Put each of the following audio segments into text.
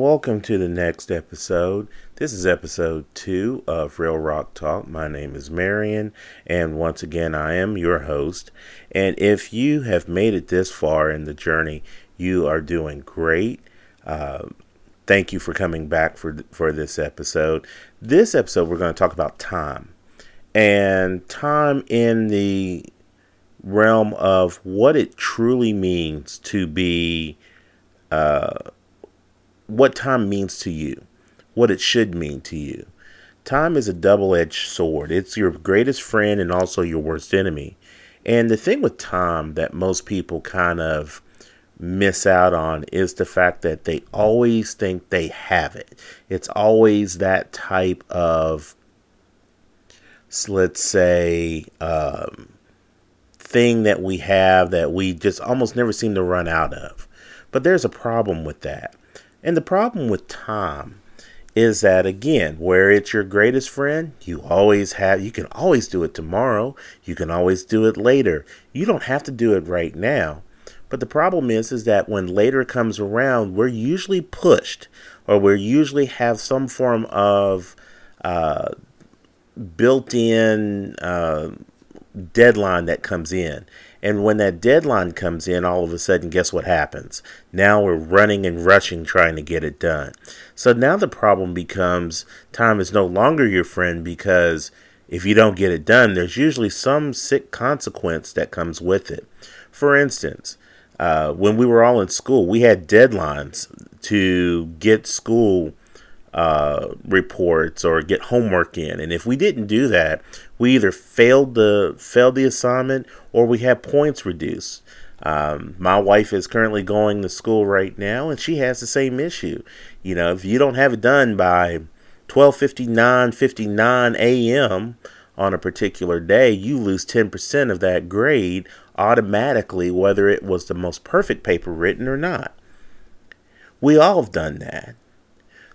Welcome to the next episode. This is episode two of Real Rock Talk. My name is Marion, and once again, I am your host. And if you have made it this far in the journey, you are doing great. Uh, thank you for coming back for for this episode. This episode, we're going to talk about time, and time in the realm of what it truly means to be. Uh, what time means to you, what it should mean to you. Time is a double edged sword, it's your greatest friend and also your worst enemy. And the thing with time that most people kind of miss out on is the fact that they always think they have it. It's always that type of, let's say, um, thing that we have that we just almost never seem to run out of. But there's a problem with that. And the problem with time is that again, where it's your greatest friend, you always have you can always do it tomorrow, you can always do it later. You don't have to do it right now. But the problem is is that when later comes around, we're usually pushed or we usually have some form of uh, built-in uh, deadline that comes in. And when that deadline comes in, all of a sudden, guess what happens? Now we're running and rushing trying to get it done. So now the problem becomes time is no longer your friend because if you don't get it done, there's usually some sick consequence that comes with it. For instance, uh, when we were all in school, we had deadlines to get school uh, reports or get homework in. And if we didn't do that, we either failed the failed the assignment or we had points reduced. Um, my wife is currently going to school right now, and she has the same issue. You know, if you don't have it done by 12:59 59 a.m. on a particular day, you lose 10% of that grade automatically, whether it was the most perfect paper written or not. We all have done that.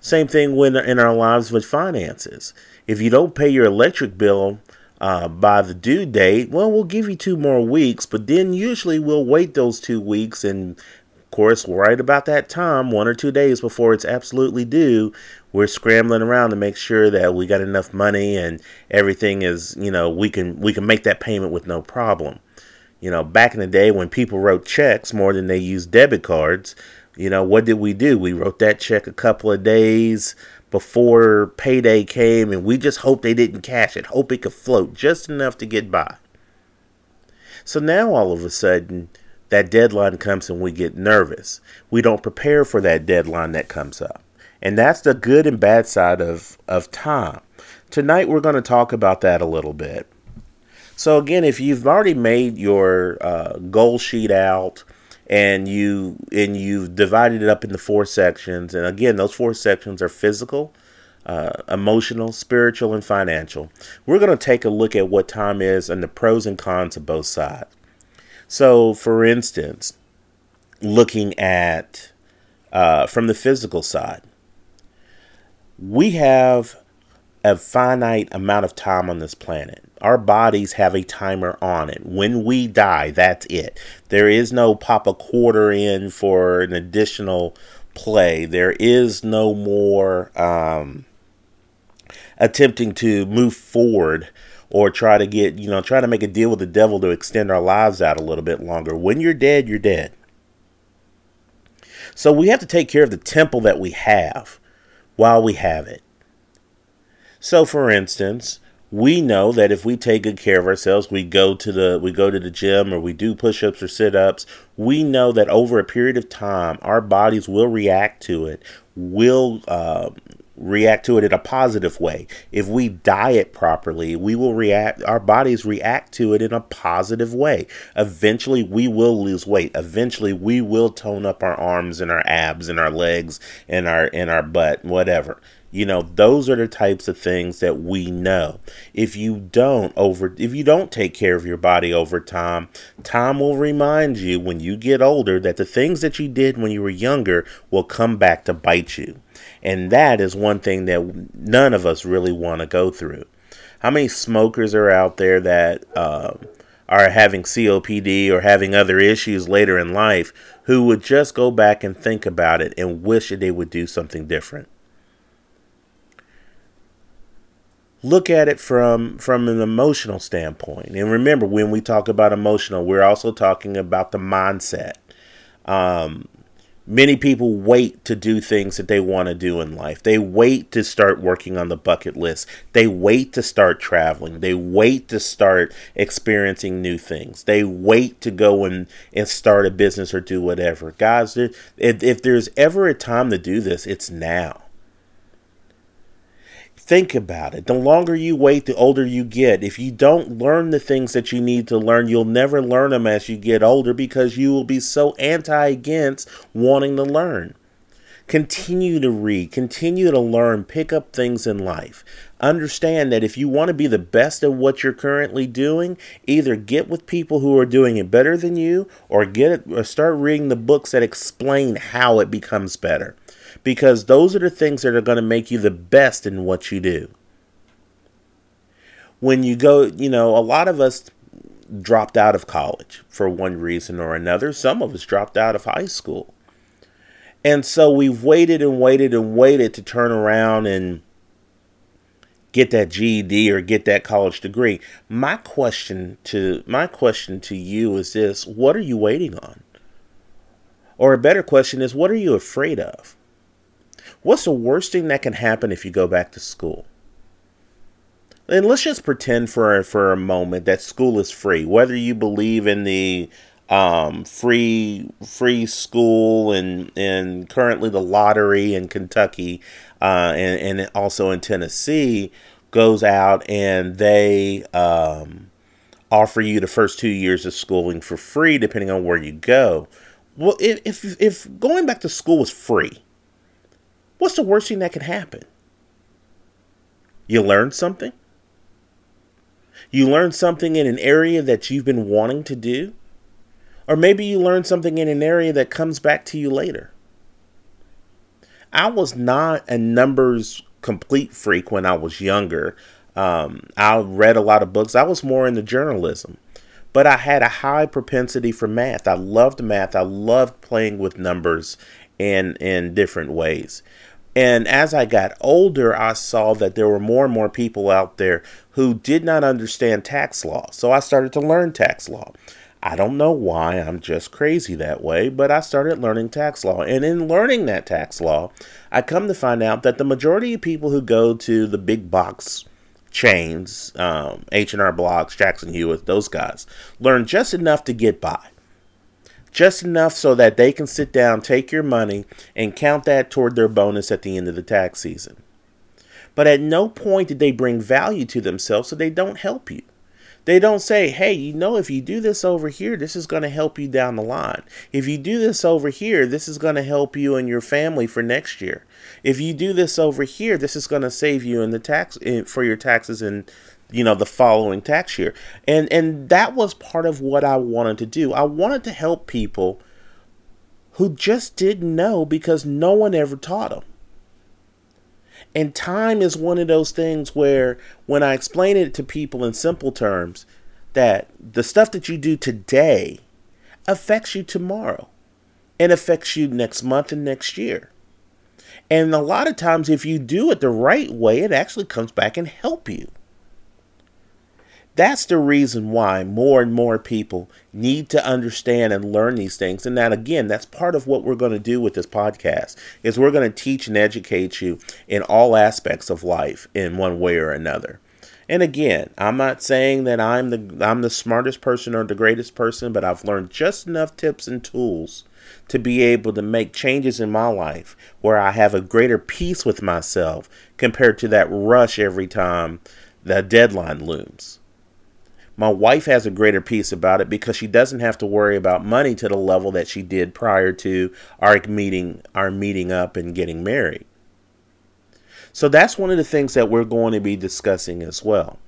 Same thing when in our lives with finances. If you don't pay your electric bill uh, by the due date, well, we'll give you two more weeks, but then usually we'll wait those two weeks and of course, right about that time, one or two days before it's absolutely due, we're scrambling around to make sure that we got enough money and everything is, you know, we can we can make that payment with no problem. You know, back in the day when people wrote checks more than they used debit cards, you know, what did we do? We wrote that check a couple of days before payday came, and we just hoped they didn't cash it, hope it could float just enough to get by. So now all of a sudden, that deadline comes and we get nervous. We don't prepare for that deadline that comes up. And that's the good and bad side of, of time. Tonight, we're going to talk about that a little bit. So, again, if you've already made your uh, goal sheet out, and you and you've divided it up into four sections. And again those four sections are physical uh, emotional spiritual and financial. We're going to take a look at what time is and the pros and cons of both sides. So for instance looking at uh, from the physical side we have a finite amount of time on this planet. Our bodies have a timer on it. When we die, that's it. There is no pop a quarter in for an additional play. There is no more um, attempting to move forward or try to get, you know, try to make a deal with the devil to extend our lives out a little bit longer. When you're dead, you're dead. So we have to take care of the temple that we have while we have it. So, for instance, we know that if we take good care of ourselves, we go to the we go to the gym or we do push-ups or sit-ups, we know that over a period of time, our bodies will react to it, will uh, react to it in a positive way. If we diet properly, we will react our bodies react to it in a positive way. Eventually we will lose weight. Eventually we will tone up our arms and our abs and our legs and our and our butt, whatever. You know, those are the types of things that we know. If you don't over if you don't take care of your body over time, time will remind you when you get older that the things that you did when you were younger will come back to bite you. And that is one thing that none of us really want to go through. How many smokers are out there that uh, are having COPD or having other issues later in life who would just go back and think about it and wish that they would do something different. Look at it from from an emotional standpoint. And remember when we talk about emotional, we're also talking about the mindset. Um, Many people wait to do things that they want to do in life. They wait to start working on the bucket list. They wait to start traveling. They wait to start experiencing new things. They wait to go and, and start a business or do whatever. Guys, if, if there's ever a time to do this, it's now. Think about it. The longer you wait, the older you get. If you don't learn the things that you need to learn, you'll never learn them as you get older because you will be so anti against wanting to learn. Continue to read, continue to learn, pick up things in life. Understand that if you want to be the best at what you're currently doing, either get with people who are doing it better than you or get it or start reading the books that explain how it becomes better because those are the things that are going to make you the best in what you do. When you go, you know, a lot of us dropped out of college for one reason or another. Some of us dropped out of high school. And so we've waited and waited and waited to turn around and get that GED or get that college degree. My question to my question to you is this, what are you waiting on? Or a better question is what are you afraid of? What's the worst thing that can happen if you go back to school? And let's just pretend for for a moment that school is free, whether you believe in the um, free free school and and currently the lottery in Kentucky uh, and and also in Tennessee goes out and they um, offer you the first two years of schooling for free, depending on where you go. Well, if if going back to school was free, What's the worst thing that could happen? You learn something? You learn something in an area that you've been wanting to do? Or maybe you learn something in an area that comes back to you later. I was not a numbers complete freak when I was younger. Um, I read a lot of books. I was more into journalism, but I had a high propensity for math. I loved math. I loved playing with numbers in in different ways. And as I got older, I saw that there were more and more people out there who did not understand tax law. So I started to learn tax law. I don't know why I'm just crazy that way, but I started learning tax law. And in learning that tax law, I come to find out that the majority of people who go to the big box chains, um, H&R Blocks, Jackson Hewitt, those guys, learn just enough to get by just enough so that they can sit down, take your money, and count that toward their bonus at the end of the tax season. But at no point did they bring value to themselves, so they don't help you. They don't say, hey, you know, if you do this over here, this is going to help you down the line. If you do this over here, this is going to help you and your family for next year. If you do this over here, this is going to save you in the tax for your taxes in you know the following tax year. And and that was part of what i wanted to do. I wanted to help people who just didn't know because no one ever taught them and time is one of those things where when i explain it to people in simple terms that the stuff that you do today affects you tomorrow and affects you next month and next year. And a lot of times if you do it the right way it actually comes back and help you that's the reason why more and more people need to understand and learn these things. And that again, that's part of what we're going to do with this podcast is we're going to teach and educate you in all aspects of life in one way or another. And again, I'm not saying that I'm the I'm the smartest person or the greatest person, but I've learned just enough tips and tools to be able to make changes in my life where I have a greater peace with myself compared to that rush every time the deadline looms. My wife has a greater peace about it because she doesn't have to worry about money to the level that she did prior to our meeting our meeting up and getting married. So that's one of the things that we're going to be discussing as well.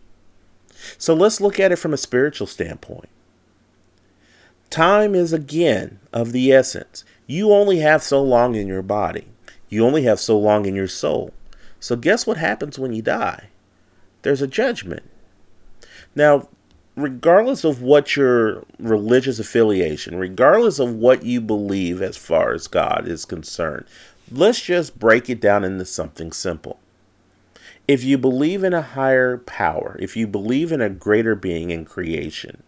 So let's look at it from a spiritual standpoint. Time is again of the essence. You only have so long in your body. You only have so long in your soul. So guess what happens when you die? There's a judgment. Now, regardless of what your religious affiliation, regardless of what you believe as far as God is concerned, let's just break it down into something simple. If you believe in a higher power, if you believe in a greater being in creation,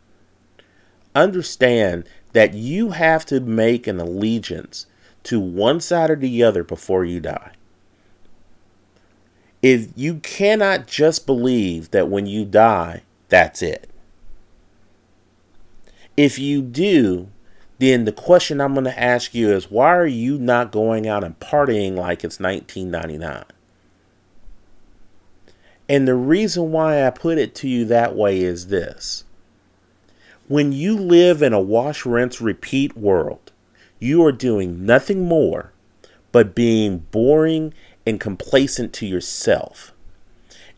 understand that you have to make an allegiance to one side or the other before you die. If you cannot just believe that when you die, that's it. If you do, then the question I'm going to ask you is why are you not going out and partying like it's 1999? And the reason why I put it to you that way is this. When you live in a wash, rinse, repeat world, you are doing nothing more but being boring and complacent to yourself.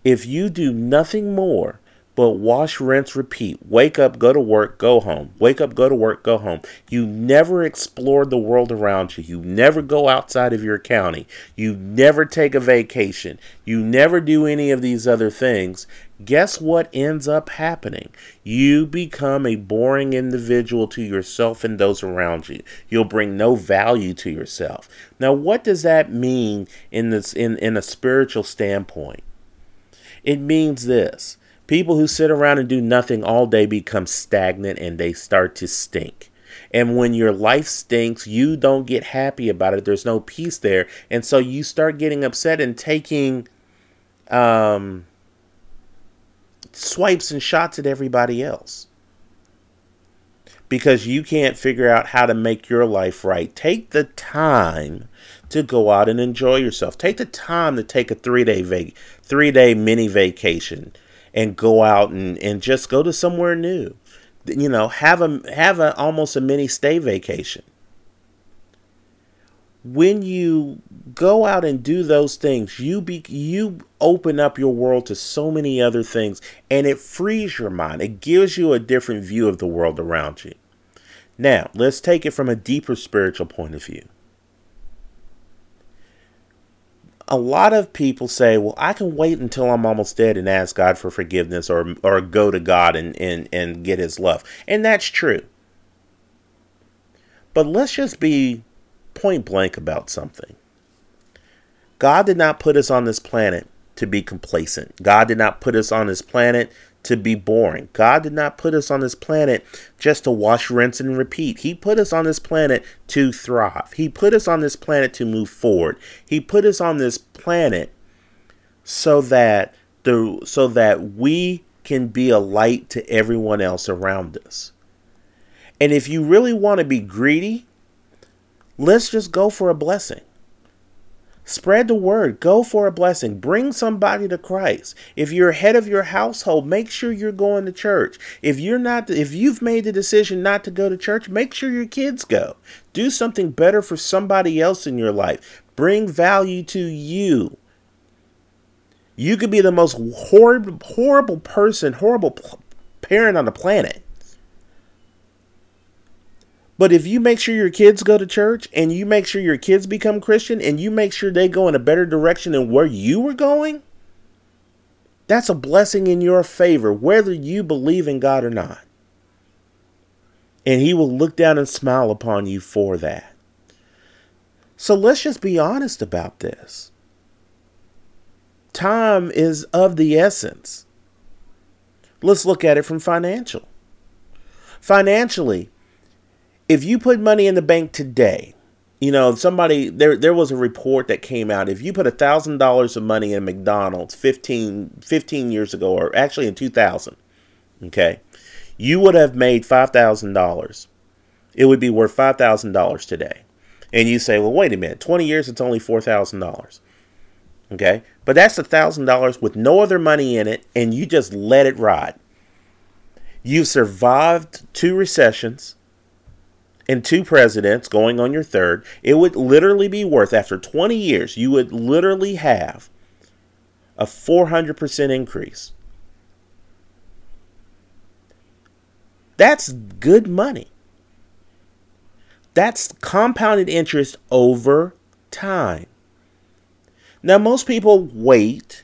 If you do nothing more but wash, rinse, repeat. Wake up, go to work, go home. Wake up, go to work, go home. You never explore the world around you. You never go outside of your county. You never take a vacation. You never do any of these other things. Guess what ends up happening? You become a boring individual to yourself and those around you. You'll bring no value to yourself. Now, what does that mean in this in, in a spiritual standpoint? It means this People who sit around and do nothing all day become stagnant and they start to stink. And when your life stinks, you don't get happy about it. There's no peace there. And so you start getting upset and taking um, swipes and shots at everybody else. Because you can't figure out how to make your life right. Take the time to go out and enjoy yourself. Take the time to take a three day vac- three day mini vacation and go out and, and just go to somewhere new. You know, have a have a almost a mini stay vacation. When you go out and do those things, you be you open up your world to so many other things and it frees your mind. It gives you a different view of the world around you. Now, let's take it from a deeper spiritual point of view. A lot of people say, well, I can wait until I'm almost dead and ask God for forgiveness or, or go to God and, and, and get his love. And that's true. But let's just be point blank about something. God did not put us on this planet to be complacent. God did not put us on this planet to be boring. God did not put us on this planet just to wash, rinse, and repeat. He put us on this planet to thrive. He put us on this planet to move forward. He put us on this planet so that the so that we can be a light to everyone else around us. And if you really want to be greedy, let's just go for a blessing. Spread the word. Go for a blessing. Bring somebody to Christ. If you're head of your household, make sure you're going to church. If you're not if you've made the decision not to go to church, make sure your kids go. Do something better for somebody else in your life. Bring value to you. You could be the most horrible horrible person, horrible parent on the planet. But if you make sure your kids go to church and you make sure your kids become Christian and you make sure they go in a better direction than where you were going, that's a blessing in your favor, whether you believe in God or not. And He will look down and smile upon you for that. So let's just be honest about this. Time is of the essence. Let's look at it from financial. Financially, if you put money in the bank today, you know, somebody there there was a report that came out. If you put a thousand dollars of money in McDonald's 15, 15 years ago, or actually in two thousand, okay, you would have made five thousand dollars. It would be worth five thousand dollars today. And you say, well, wait a minute, twenty years, it's only four thousand dollars. Okay, but that's a thousand dollars with no other money in it, and you just let it ride. You've survived two recessions and two presidents going on your third, it would literally be worth, after 20 years, you would literally have a 400% increase. That's good money. That's compounded interest over time. Now, most people wait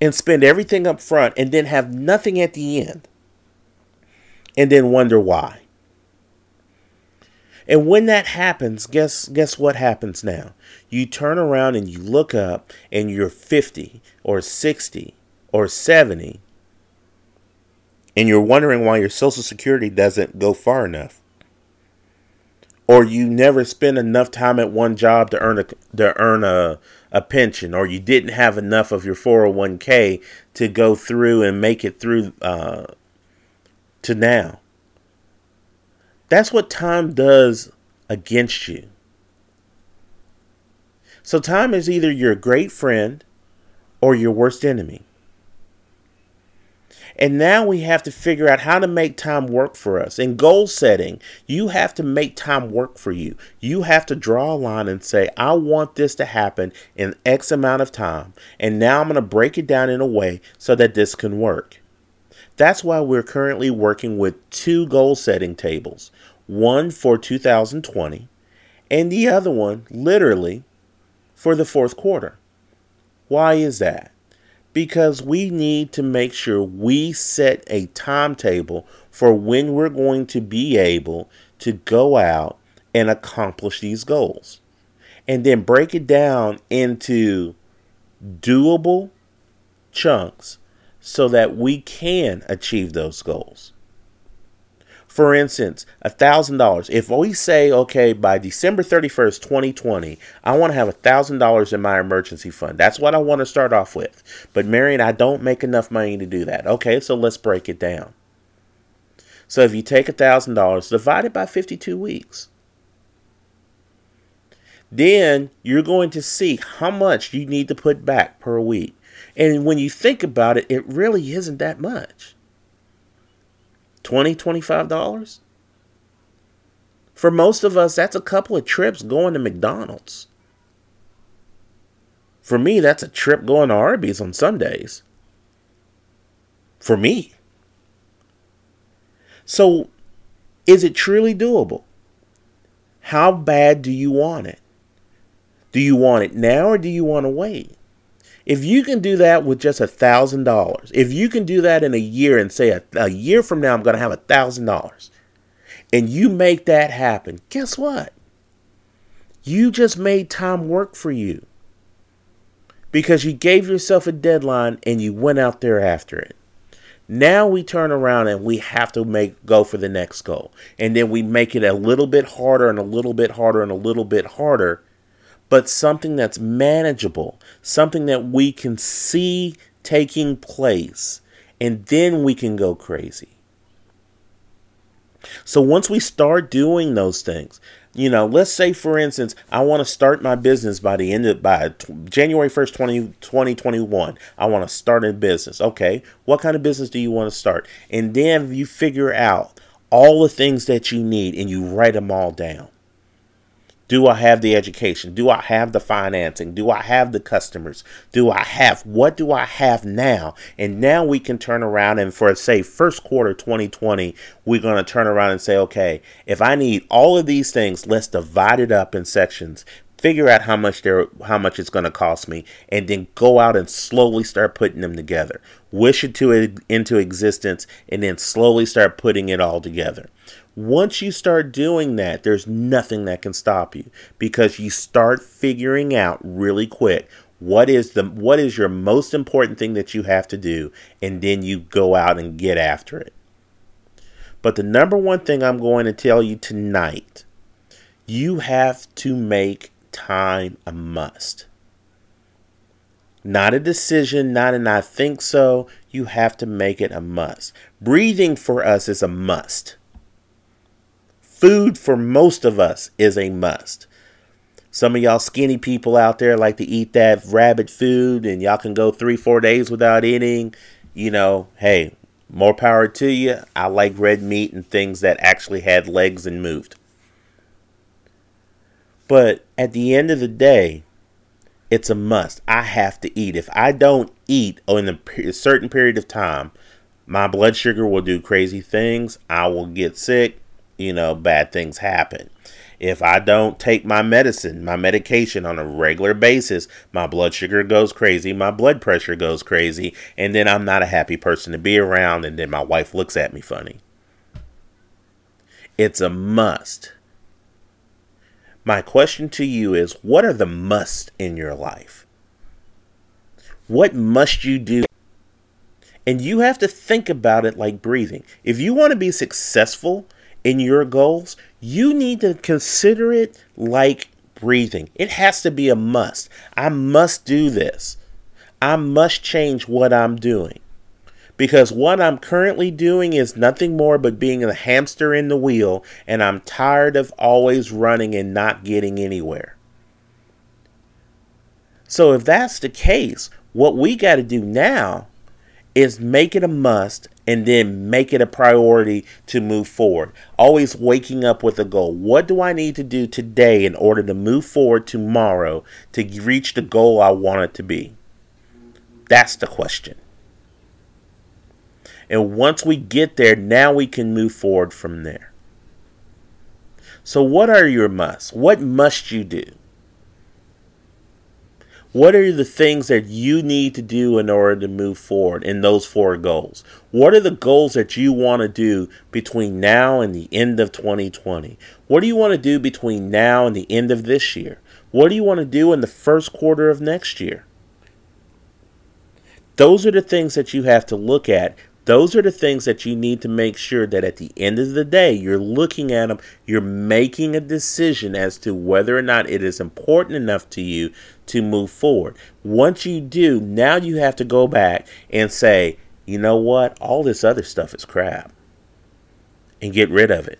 and spend everything up front and then have nothing at the end. and then wonder why. And when that happens, guess guess what happens now? You turn around and you look up and you're 50 or 60 or 70 and you're wondering why your social security doesn't go far enough. Or you never spend enough time at one job to earn a to earn a, a pension, or you didn't have enough of your 401k to go through and make it through uh, to now. That's what time does against you. So, time is either your great friend or your worst enemy. And now we have to figure out how to make time work for us. In goal setting, you have to make time work for you. You have to draw a line and say, I want this to happen in X amount of time. And now I'm going to break it down in a way so that this can work. That's why we're currently working with two goal setting tables one for 2020 and the other one, literally, for the fourth quarter. Why is that? because we need to make sure we set a timetable for when we're going to be able to go out and accomplish these goals. And then break it down into doable chunks so that we can achieve those goals. For instance, $1,000. If we say, okay, by December 31st, 2020, I want to have $1,000 in my emergency fund. That's what I want to start off with. But, Marion, I don't make enough money to do that. Okay, so let's break it down. So if you take $1,000, divide it by 52 weeks. Then you're going to see how much you need to put back per week. And when you think about it, it really isn't that much. 20 $25? For most of us, that's a couple of trips going to McDonald's. For me, that's a trip going to Arby's on Sundays. For me. So, is it truly doable? How bad do you want it? Do you want it now or do you want to wait? If you can do that with just a thousand dollars, if you can do that in a year and say a, a year from now I'm going to have a thousand dollars, and you make that happen, guess what? You just made time work for you because you gave yourself a deadline and you went out there after it. Now we turn around and we have to make go for the next goal. And then we make it a little bit harder and a little bit harder and a little bit harder but something that's manageable, something that we can see taking place, and then we can go crazy. So once we start doing those things, you know, let's say for instance, I want to start my business by the end of by January 1st, 20, 2021. I want to start a business. Okay, what kind of business do you want to start? And then you figure out all the things that you need and you write them all down. Do I have the education? Do I have the financing? Do I have the customers? Do I have what do I have now? And now we can turn around and for say first quarter 2020, we're going to turn around and say, okay, if I need all of these things, let's divide it up in sections figure out how much they're how much it's going to cost me and then go out and slowly start putting them together. Wish it to into existence and then slowly start putting it all together. Once you start doing that there's nothing that can stop you because you start figuring out really quick what is the what is your most important thing that you have to do and then you go out and get after it. But the number one thing I'm going to tell you tonight you have to make time a must. Not a decision, not an I think so. You have to make it a must. Breathing for us is a must. Food for most of us is a must. Some of y'all skinny people out there like to eat that rabbit food and y'all can go three, four days without eating. You know, hey, more power to you. I like red meat and things that actually had legs and moved. But at the end of the day, it's a must. I have to eat. If I don't eat in a certain period of time, my blood sugar will do crazy things. I will get sick. You know, bad things happen. If I don't take my medicine, my medication on a regular basis, my blood sugar goes crazy, my blood pressure goes crazy, and then I'm not a happy person to be around, and then my wife looks at me funny. It's a must. My question to you is what are the musts in your life? What must you do? And you have to think about it like breathing. If you want to be successful in your goals, you need to consider it like breathing. It has to be a must. I must do this. I must change what I'm doing. Because what I'm currently doing is nothing more but being a hamster in the wheel, and I'm tired of always running and not getting anywhere. So, if that's the case, what we got to do now is make it a must and then make it a priority to move forward. Always waking up with a goal. What do I need to do today in order to move forward tomorrow to reach the goal I want it to be? That's the question. And once we get there, now we can move forward from there. So, what are your musts? What must you do? What are the things that you need to do in order to move forward in those four goals? What are the goals that you want to do between now and the end of 2020? What do you want to do between now and the end of this year? What do you want to do in the first quarter of next year? Those are the things that you have to look at. Those are the things that you need to make sure that at the end of the day, you're looking at them, you're making a decision as to whether or not it is important enough to you to move forward. Once you do, now you have to go back and say, you know what? All this other stuff is crap. And get rid of it.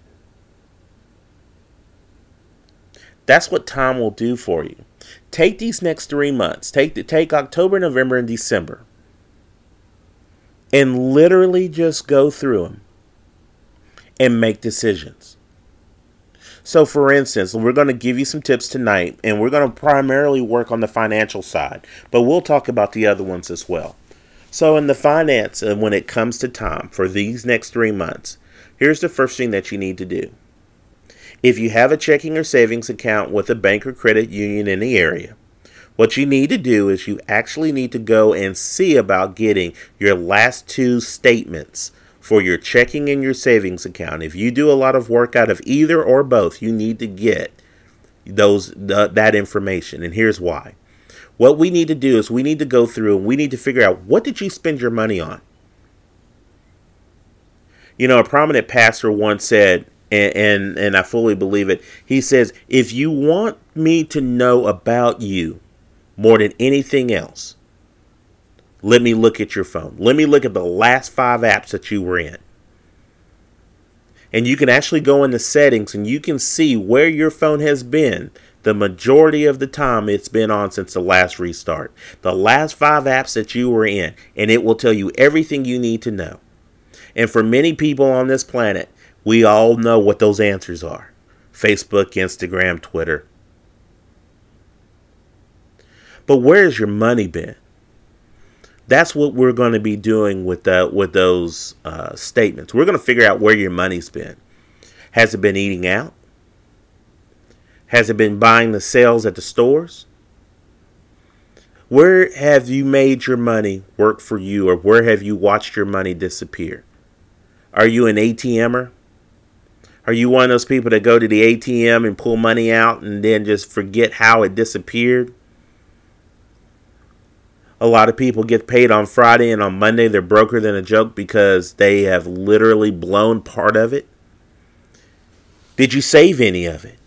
That's what time will do for you. Take these next three months. Take the, take October, November, and December and literally just go through them and make decisions. So, for instance, we're going to give you some tips tonight, and we're going to primarily work on the financial side, but we'll talk about the other ones as well. So, in the finance, and uh, when it comes to time for these next three months, here's the first thing that you need to do. If you have a checking or savings account with a bank or credit union in the area, what you need to do is you actually need to go and see about getting your last two statements for your checking and your savings account. If you do a lot of work out of either or both, you need to get those that information. And here's why. What we need to do is we need to go through and we need to figure out what did you spend your money on? You know, a prominent pastor once said, and, and, and I fully believe it. He says, if you want me to know about you, more than anything else, let me look at your phone. Let me look at the last five apps that you were in. And you can actually go into settings and you can see where your phone has been the majority of the time it's been on since the last restart. The last five apps that you were in, and it will tell you everything you need to know. And for many people on this planet, we all know what those answers are Facebook, Instagram, Twitter. But where's your money been? That's what we're going to be doing with that with those uh, statements. We're going to figure out where your money's been. Has it been eating out? Has it been buying the sales at the stores? Where have you made your money work for you, or where have you watched your money disappear? Are you an ATMer? Are you one of those people that go to the ATM and pull money out and then just forget how it disappeared? A lot of people get paid on Friday and on Monday they're broker than a joke because they have literally blown part of it. Did you save any of it?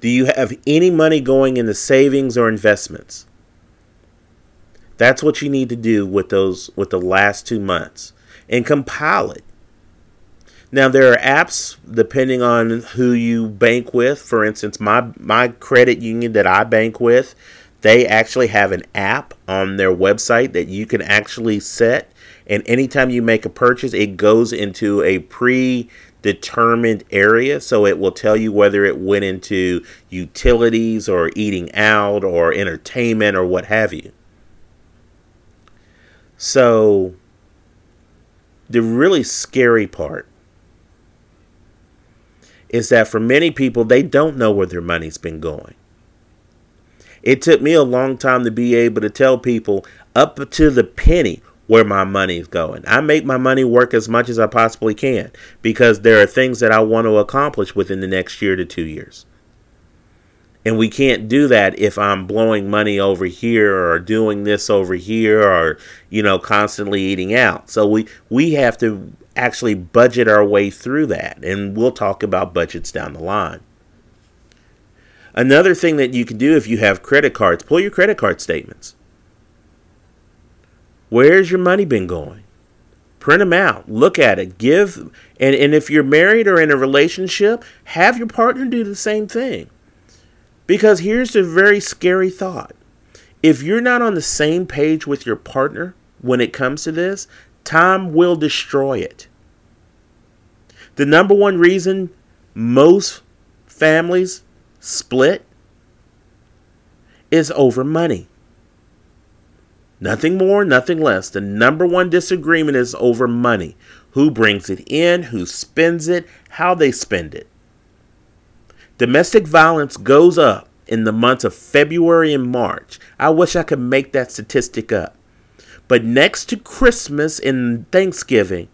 Do you have any money going into savings or investments? That's what you need to do with those with the last 2 months and compile it. Now there are apps depending on who you bank with. For instance, my my credit union that I bank with, they actually have an app on their website that you can actually set. And anytime you make a purchase, it goes into a predetermined area. So it will tell you whether it went into utilities or eating out or entertainment or what have you. So the really scary part is that for many people, they don't know where their money's been going. It took me a long time to be able to tell people up to the penny where my money is going. I make my money work as much as I possibly can because there are things that I want to accomplish within the next year to 2 years. And we can't do that if I'm blowing money over here or doing this over here or you know constantly eating out. So we we have to actually budget our way through that and we'll talk about budgets down the line. Another thing that you can do if you have credit cards, pull your credit card statements. Where's your money been going? Print them out. Look at it. Give and, and if you're married or in a relationship, have your partner do the same thing. Because here's the very scary thought. If you're not on the same page with your partner when it comes to this, time will destroy it. The number one reason most families split is over money. Nothing more, nothing less. The number one disagreement is over money. Who brings it in, who spends it, how they spend it. Domestic violence goes up in the months of February and March. I wish I could make that statistic up. But next to Christmas and Thanksgiving,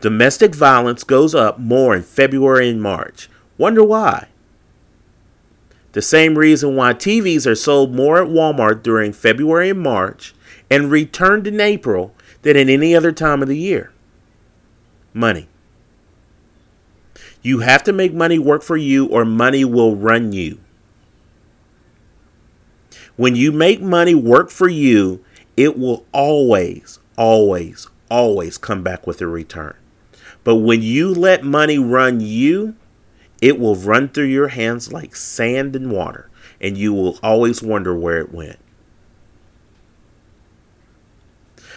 domestic violence goes up more in February and March. Wonder why? The same reason why TVs are sold more at Walmart during February and March and returned in April than at any other time of the year. Money. You have to make money work for you, or money will run you. When you make money work for you, it will always, always, always come back with a return. But when you let money run you, it will run through your hands like sand and water, and you will always wonder where it went.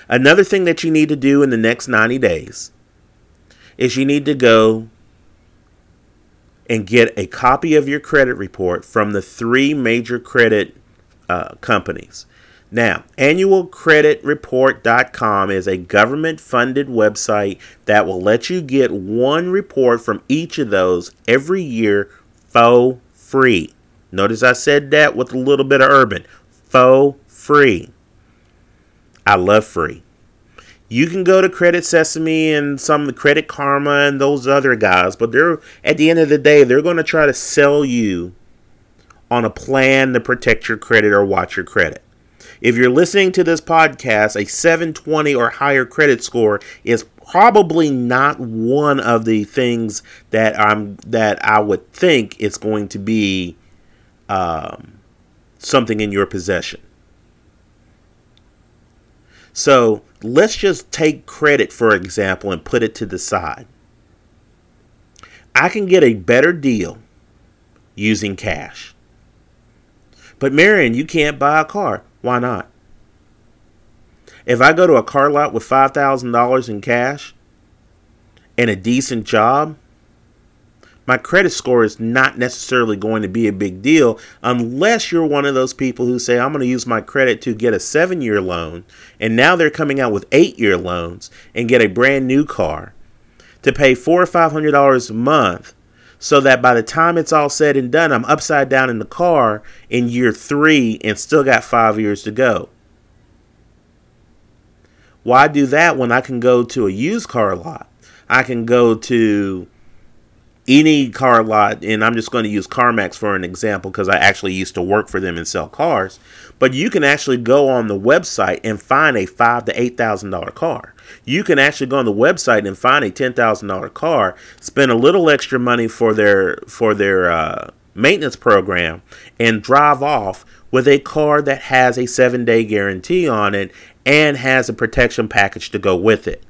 Another thing that you need to do in the next 90 days is you need to go and get a copy of your credit report from the three major credit uh, companies. Now, annualcreditreport.com is a government funded website that will let you get one report from each of those every year for free. Notice I said that with a little bit of urban. For free. I love free. You can go to Credit Sesame and some Credit Karma and those other guys, but they're at the end of the day, they're going to try to sell you on a plan to protect your credit or watch your credit. If you're listening to this podcast, a 720 or higher credit score is probably not one of the things that I'm that I would think is going to be um, something in your possession. So let's just take credit, for example, and put it to the side. I can get a better deal using cash. But Marion, you can't buy a car. Why not? If I go to a car lot with $5,000 in cash and a decent job, my credit score is not necessarily going to be a big deal unless you're one of those people who say, I'm going to use my credit to get a seven year loan. And now they're coming out with eight year loans and get a brand new car to pay four or five hundred dollars a month so that by the time it's all said and done, I'm upside down in the car in year three and still got five years to go. Why do that when I can go to a used car lot? I can go to any car lot, and I'm just going to use CarMax for an example because I actually used to work for them and sell cars. But you can actually go on the website and find a five to eight thousand dollar car. You can actually go on the website and find a ten thousand dollar car, spend a little extra money for their for their uh, maintenance program, and drive off with a car that has a seven day guarantee on it and has a protection package to go with it.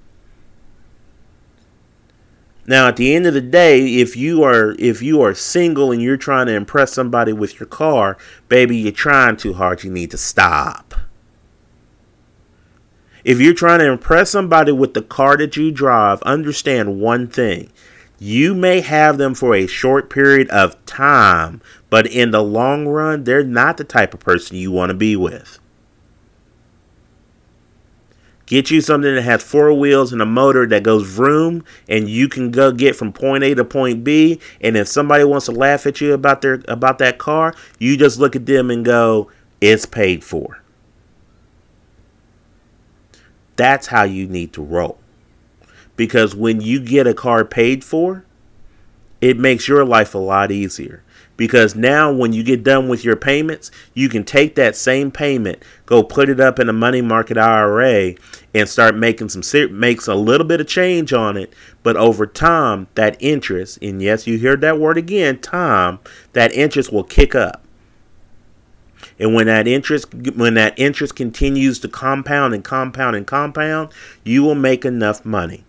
Now, at the end of the day, if you are if you are single and you're trying to impress somebody with your car, baby, you're trying too hard. You need to stop. If you're trying to impress somebody with the car that you drive, understand one thing. You may have them for a short period of time, but in the long run, they're not the type of person you want to be with. Get you something that has four wheels and a motor that goes vroom, and you can go get from point A to point B. And if somebody wants to laugh at you about their about that car, you just look at them and go, "It's paid for." That's how you need to roll. Because when you get a car paid for, it makes your life a lot easier. Because now, when you get done with your payments, you can take that same payment, go put it up in a money market IRA, and start making some makes a little bit of change on it. But over time, that interest, and yes, you heard that word again, time, that interest will kick up. And when that interest when that interest continues to compound and compound and compound, you will make enough money.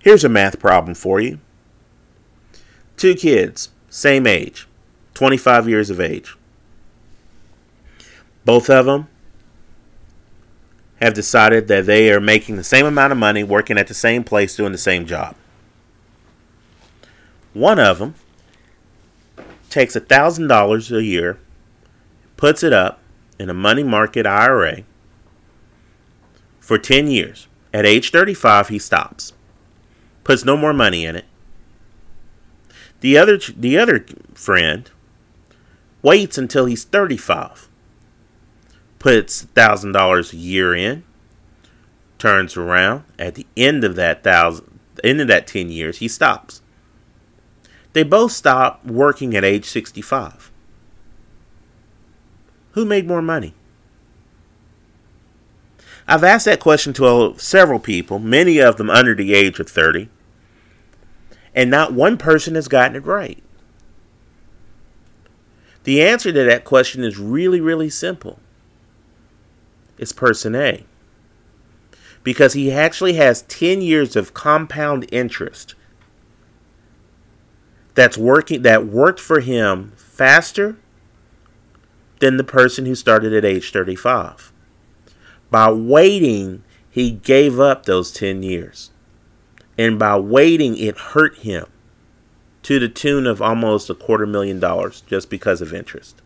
Here's a math problem for you. Two kids, same age, 25 years of age. Both of them have decided that they are making the same amount of money working at the same place doing the same job. One of them takes $1,000 a year, puts it up in a money market IRA for 10 years. At age 35, he stops, puts no more money in it. The other, the other friend waits until he's 35, puts $1,000 a year in, turns around. At the end of that thousand, end of that 10 years, he stops. They both stop working at age 65. Who made more money? I've asked that question to uh, several people, many of them under the age of 30, and not one person has gotten it right. The answer to that question is really, really simple. It's person A. Because he actually has 10 years of compound interest that's working that worked for him faster than the person who started at age 35. By waiting, he gave up those 10 years. And by waiting, it hurt him to the tune of almost a quarter million dollars just because of interest.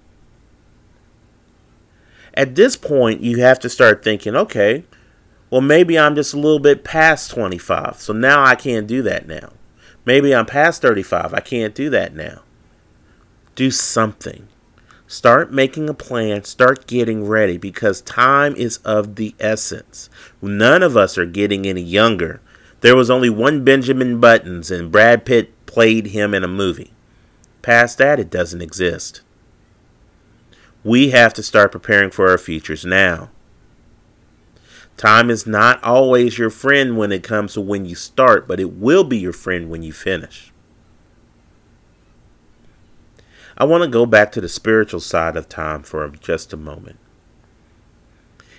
At this point, you have to start thinking, okay, well, maybe I'm just a little bit past 25, so now I can't do that now. Maybe I'm past 35. I can't do that now. Do something. Start making a plan. Start getting ready because time is of the essence. None of us are getting any younger. There was only one Benjamin Buttons, and Brad Pitt played him in a movie. Past that, it doesn't exist. We have to start preparing for our futures now. Time is not always your friend when it comes to when you start, but it will be your friend when you finish. I want to go back to the spiritual side of time for just a moment.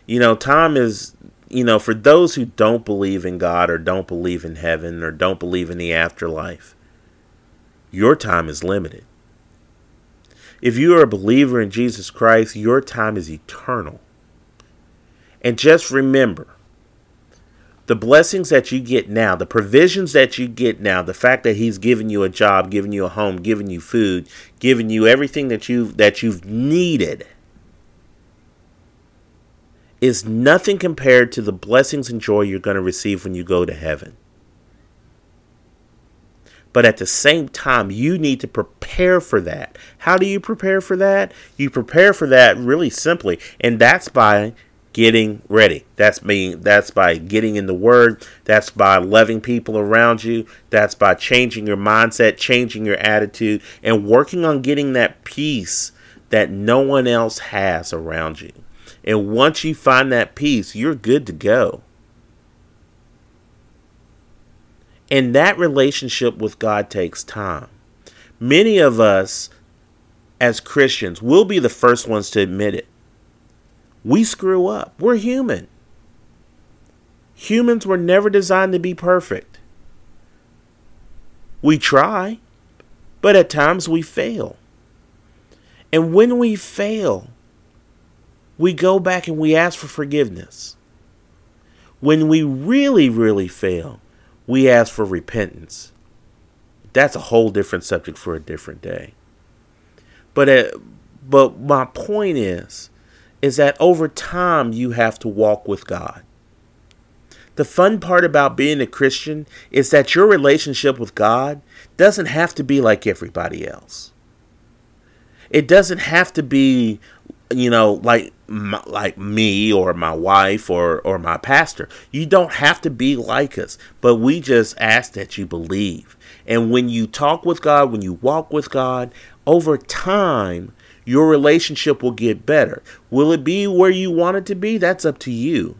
You know, time is, you know, for those who don't believe in God or don't believe in heaven or don't believe in the afterlife, your time is limited. If you are a believer in Jesus Christ, your time is eternal. And just remember the blessings that you get now, the provisions that you get now, the fact that he's giving you a job, giving you a home, giving you food, giving you everything that you that you've needed is nothing compared to the blessings and joy you're going to receive when you go to heaven. But at the same time, you need to prepare for that. How do you prepare for that? You prepare for that really simply, and that's by getting ready. That's me. That's by getting in the Word. That's by loving people around you. That's by changing your mindset, changing your attitude, and working on getting that peace that no one else has around you. And once you find that peace, you're good to go. And that relationship with God takes time. Many of us as Christians will be the first ones to admit it we screw up. We're human. Humans were never designed to be perfect. We try, but at times we fail. And when we fail, we go back and we ask for forgiveness. When we really, really fail, we ask for repentance. That's a whole different subject for a different day. But uh, but my point is is that over time you have to walk with God. The fun part about being a Christian is that your relationship with God doesn't have to be like everybody else. It doesn't have to be, you know, like my, like me or my wife or or my pastor. You don't have to be like us, but we just ask that you believe. And when you talk with God, when you walk with God, over time, your relationship will get better. Will it be where you want it to be? That's up to you.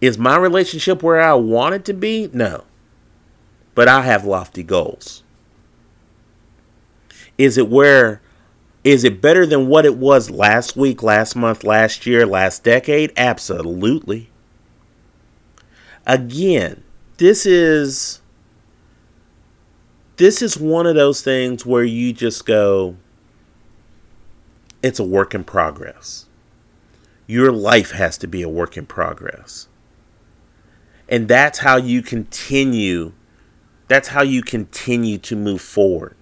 Is my relationship where I want it to be? No. But I have lofty goals. Is it where is it better than what it was last week, last month, last year, last decade? Absolutely. Again, this is this is one of those things where you just go it's a work in progress. Your life has to be a work in progress. And that's how you continue that's how you continue to move forward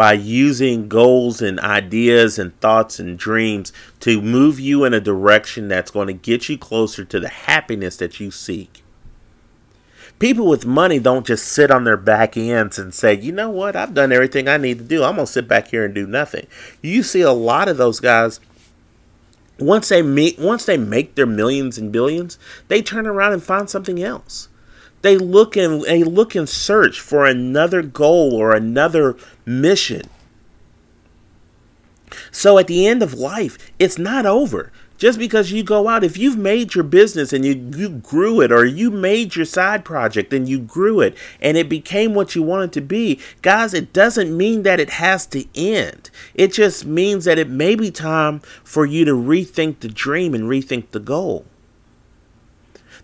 by using goals and ideas and thoughts and dreams to move you in a direction that's going to get you closer to the happiness that you seek. People with money don't just sit on their back ends and say, you know what, I've done everything I need to do. I'm going to sit back here and do nothing. You see a lot of those guys once they meet once they make their millions and billions, they turn around and find something else. They look and they look and search for another goal or another mission. So at the end of life, it's not over. Just because you go out, if you've made your business and you, you grew it, or you made your side project and you grew it and it became what you wanted to be, guys, it doesn't mean that it has to end. It just means that it may be time for you to rethink the dream and rethink the goal.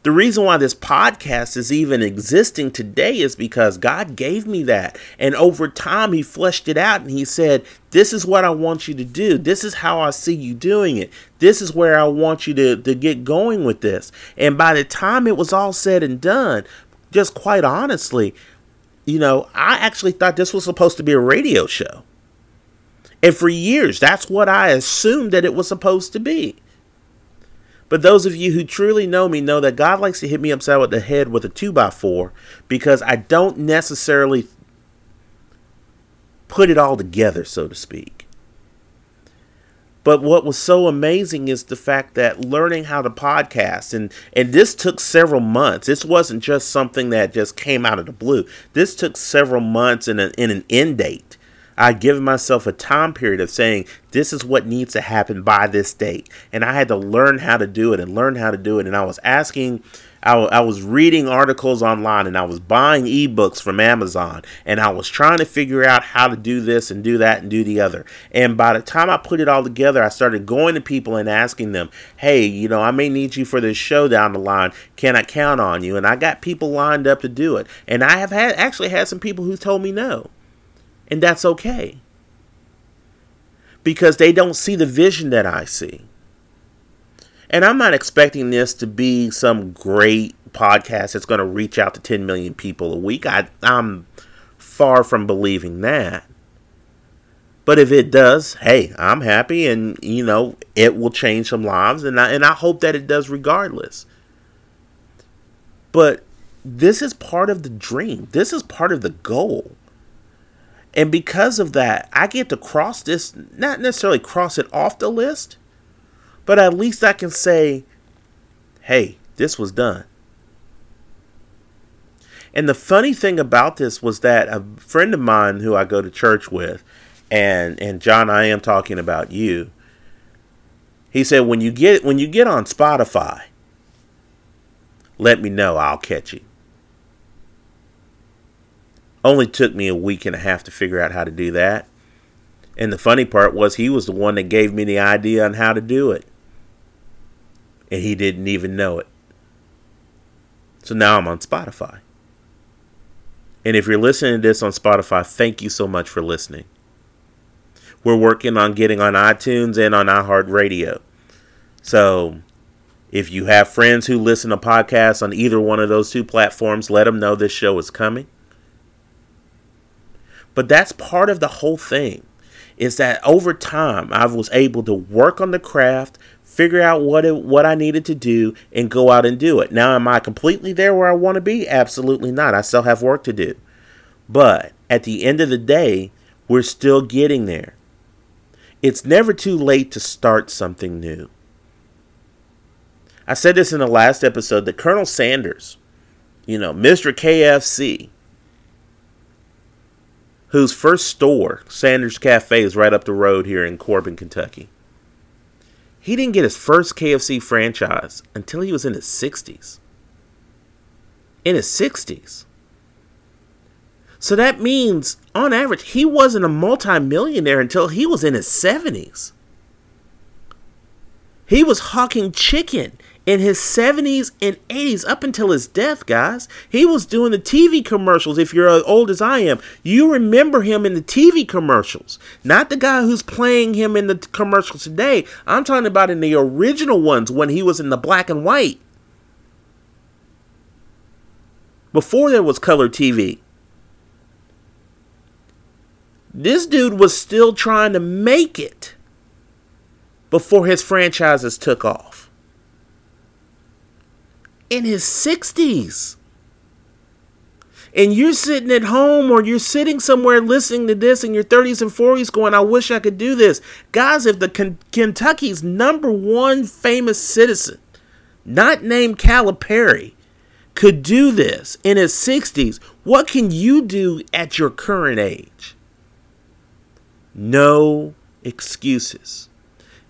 The reason why this podcast is even existing today is because God gave me that. And over time, He fleshed it out and He said, This is what I want you to do. This is how I see you doing it. This is where I want you to, to get going with this. And by the time it was all said and done, just quite honestly, you know, I actually thought this was supposed to be a radio show. And for years, that's what I assumed that it was supposed to be. But those of you who truly know me know that God likes to hit me upside with the head with a 2x4 because I don't necessarily put it all together, so to speak. But what was so amazing is the fact that learning how to podcast and and this took several months. This wasn't just something that just came out of the blue. This took several months in an in an end date I given myself a time period of saying this is what needs to happen by this date, and I had to learn how to do it and learn how to do it. And I was asking, I, I was reading articles online, and I was buying ebooks from Amazon, and I was trying to figure out how to do this and do that and do the other. And by the time I put it all together, I started going to people and asking them, "Hey, you know, I may need you for this show down the line. Can I count on you?" And I got people lined up to do it, and I have had actually had some people who told me no. And that's okay. Because they don't see the vision that I see. And I'm not expecting this to be some great podcast that's going to reach out to 10 million people a week. I, I'm far from believing that. But if it does, hey, I'm happy and you know, it will change some lives and I and I hope that it does regardless. But this is part of the dream. This is part of the goal. And because of that, I get to cross this, not necessarily cross it off the list, but at least I can say, hey, this was done. And the funny thing about this was that a friend of mine who I go to church with, and and John, I am talking about you. He said when you get when you get on Spotify, let me know. I'll catch you. Only took me a week and a half to figure out how to do that. And the funny part was he was the one that gave me the idea on how to do it. And he didn't even know it. So now I'm on Spotify. And if you're listening to this on Spotify, thank you so much for listening. We're working on getting on iTunes and on iHeartRadio. So if you have friends who listen to podcasts on either one of those two platforms, let them know this show is coming. But that's part of the whole thing is that over time I was able to work on the craft, figure out what it, what I needed to do, and go out and do it. Now, am I completely there where I want to be? Absolutely not. I still have work to do. But at the end of the day, we're still getting there. It's never too late to start something new. I said this in the last episode that Colonel Sanders, you know, Mr. KFC, whose first store, Sanders Cafe, is right up the road here in Corbin, Kentucky. He didn't get his first KFC franchise until he was in his 60s. In his 60s. So that means, on average, he wasn't a multimillionaire until he was in his 70s. He was hawking chicken in his 70s and 80s up until his death, guys. He was doing the TV commercials. If you're as old as I am, you remember him in the TV commercials. Not the guy who's playing him in the commercials today. I'm talking about in the original ones when he was in the black and white. Before there was color TV. This dude was still trying to make it before his franchises took off in his 60s. And you're sitting at home or you're sitting somewhere listening to this in your 30s and 40s going, I wish I could do this. Guys, if the K- Kentucky's number one famous citizen, not named Calipari, could do this in his 60s, what can you do at your current age? No excuses.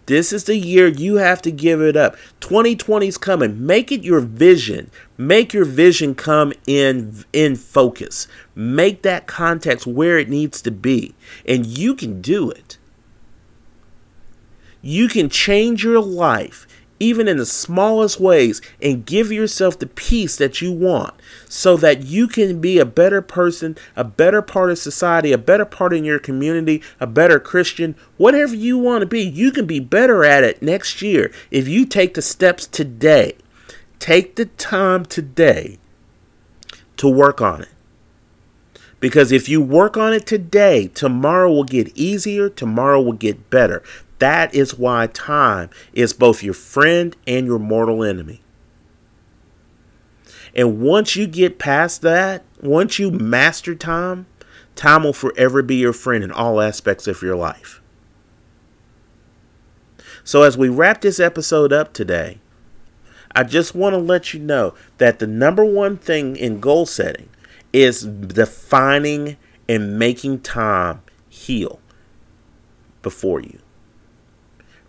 This is the year you have to give it up. 2020 is coming. Make it your vision. Make your vision come in in focus. Make that context where it needs to be. And you can do it. You can change your life even in the smallest ways, and give yourself the peace that you want so that you can be a better person, a better part of society, a better part in your community, a better Christian, whatever you want to be. You can be better at it next year if you take the steps today. Take the time today to work on it. Because if you work on it today, tomorrow will get easier, tomorrow will get better. That is why time is both your friend and your mortal enemy. And once you get past that, once you master time, time will forever be your friend in all aspects of your life. So, as we wrap this episode up today, I just want to let you know that the number one thing in goal setting is defining and making time heal before you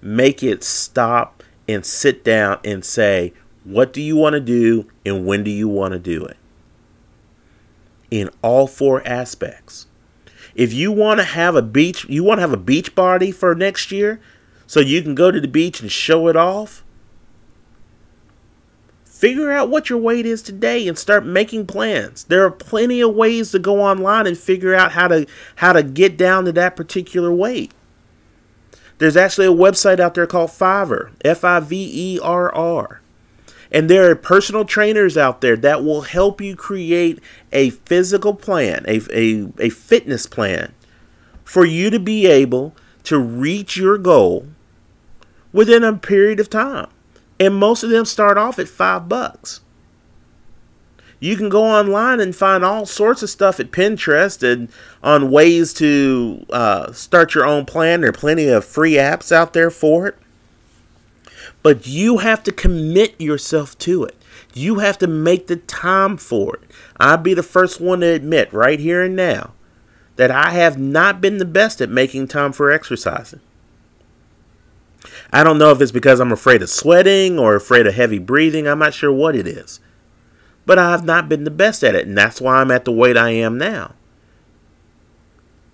make it stop and sit down and say, what do you want to do and when do you want to do it? In all four aspects. If you want to have a beach, you want to have a beach party for next year so you can go to the beach and show it off. Figure out what your weight is today and start making plans. There are plenty of ways to go online and figure out how to how to get down to that particular weight. There's actually a website out there called Fiverr, F I V E R R. And there are personal trainers out there that will help you create a physical plan, a, a, a fitness plan for you to be able to reach your goal within a period of time. And most of them start off at five bucks. You can go online and find all sorts of stuff at Pinterest and on ways to uh, start your own plan. There are plenty of free apps out there for it. But you have to commit yourself to it. You have to make the time for it. I'll be the first one to admit right here and now that I have not been the best at making time for exercising. I don't know if it's because I'm afraid of sweating or afraid of heavy breathing. I'm not sure what it is but I've not been the best at it, and that's why I'm at the weight I am now.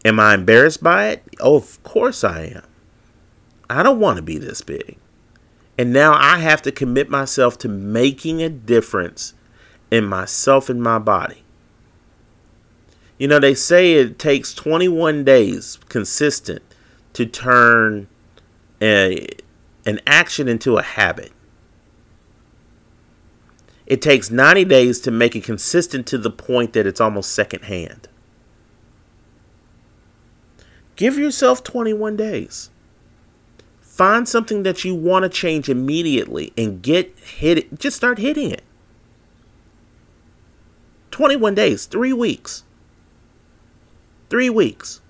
Am I embarrassed by it? Oh, of course I am. I don't want to be this big. And now I have to commit myself to making a difference in myself and my body. You know, they say it takes 21 days consistent to turn a, an action into a habit. It takes 90 days to make it consistent to the point that it's almost secondhand. Give yourself 21 days. Find something that you want to change immediately and get hit it. Just start hitting it. 21 days, 3 weeks. 3 weeks.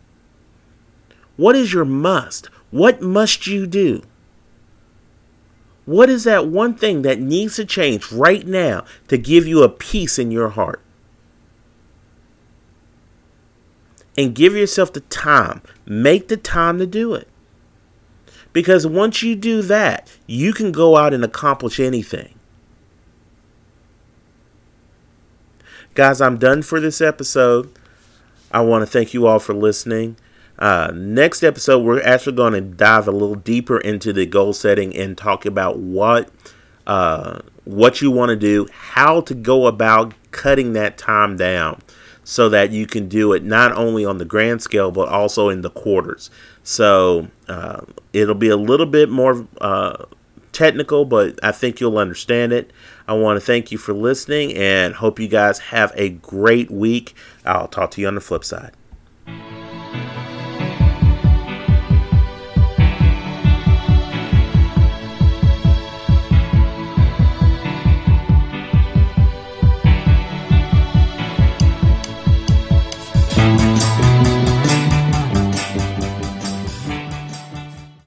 What is your must? What must you do? What is that one thing that needs to change right now to give you a peace in your heart? And give yourself the time. Make the time to do it. Because once you do that, you can go out and accomplish anything. Guys, I'm done for this episode. I want to thank you all for listening. Uh, next episode, we're actually going to dive a little deeper into the goal setting and talk about what uh, what you want to do, how to go about cutting that time down, so that you can do it not only on the grand scale but also in the quarters. So uh, it'll be a little bit more uh, technical, but I think you'll understand it. I want to thank you for listening and hope you guys have a great week. I'll talk to you on the flip side.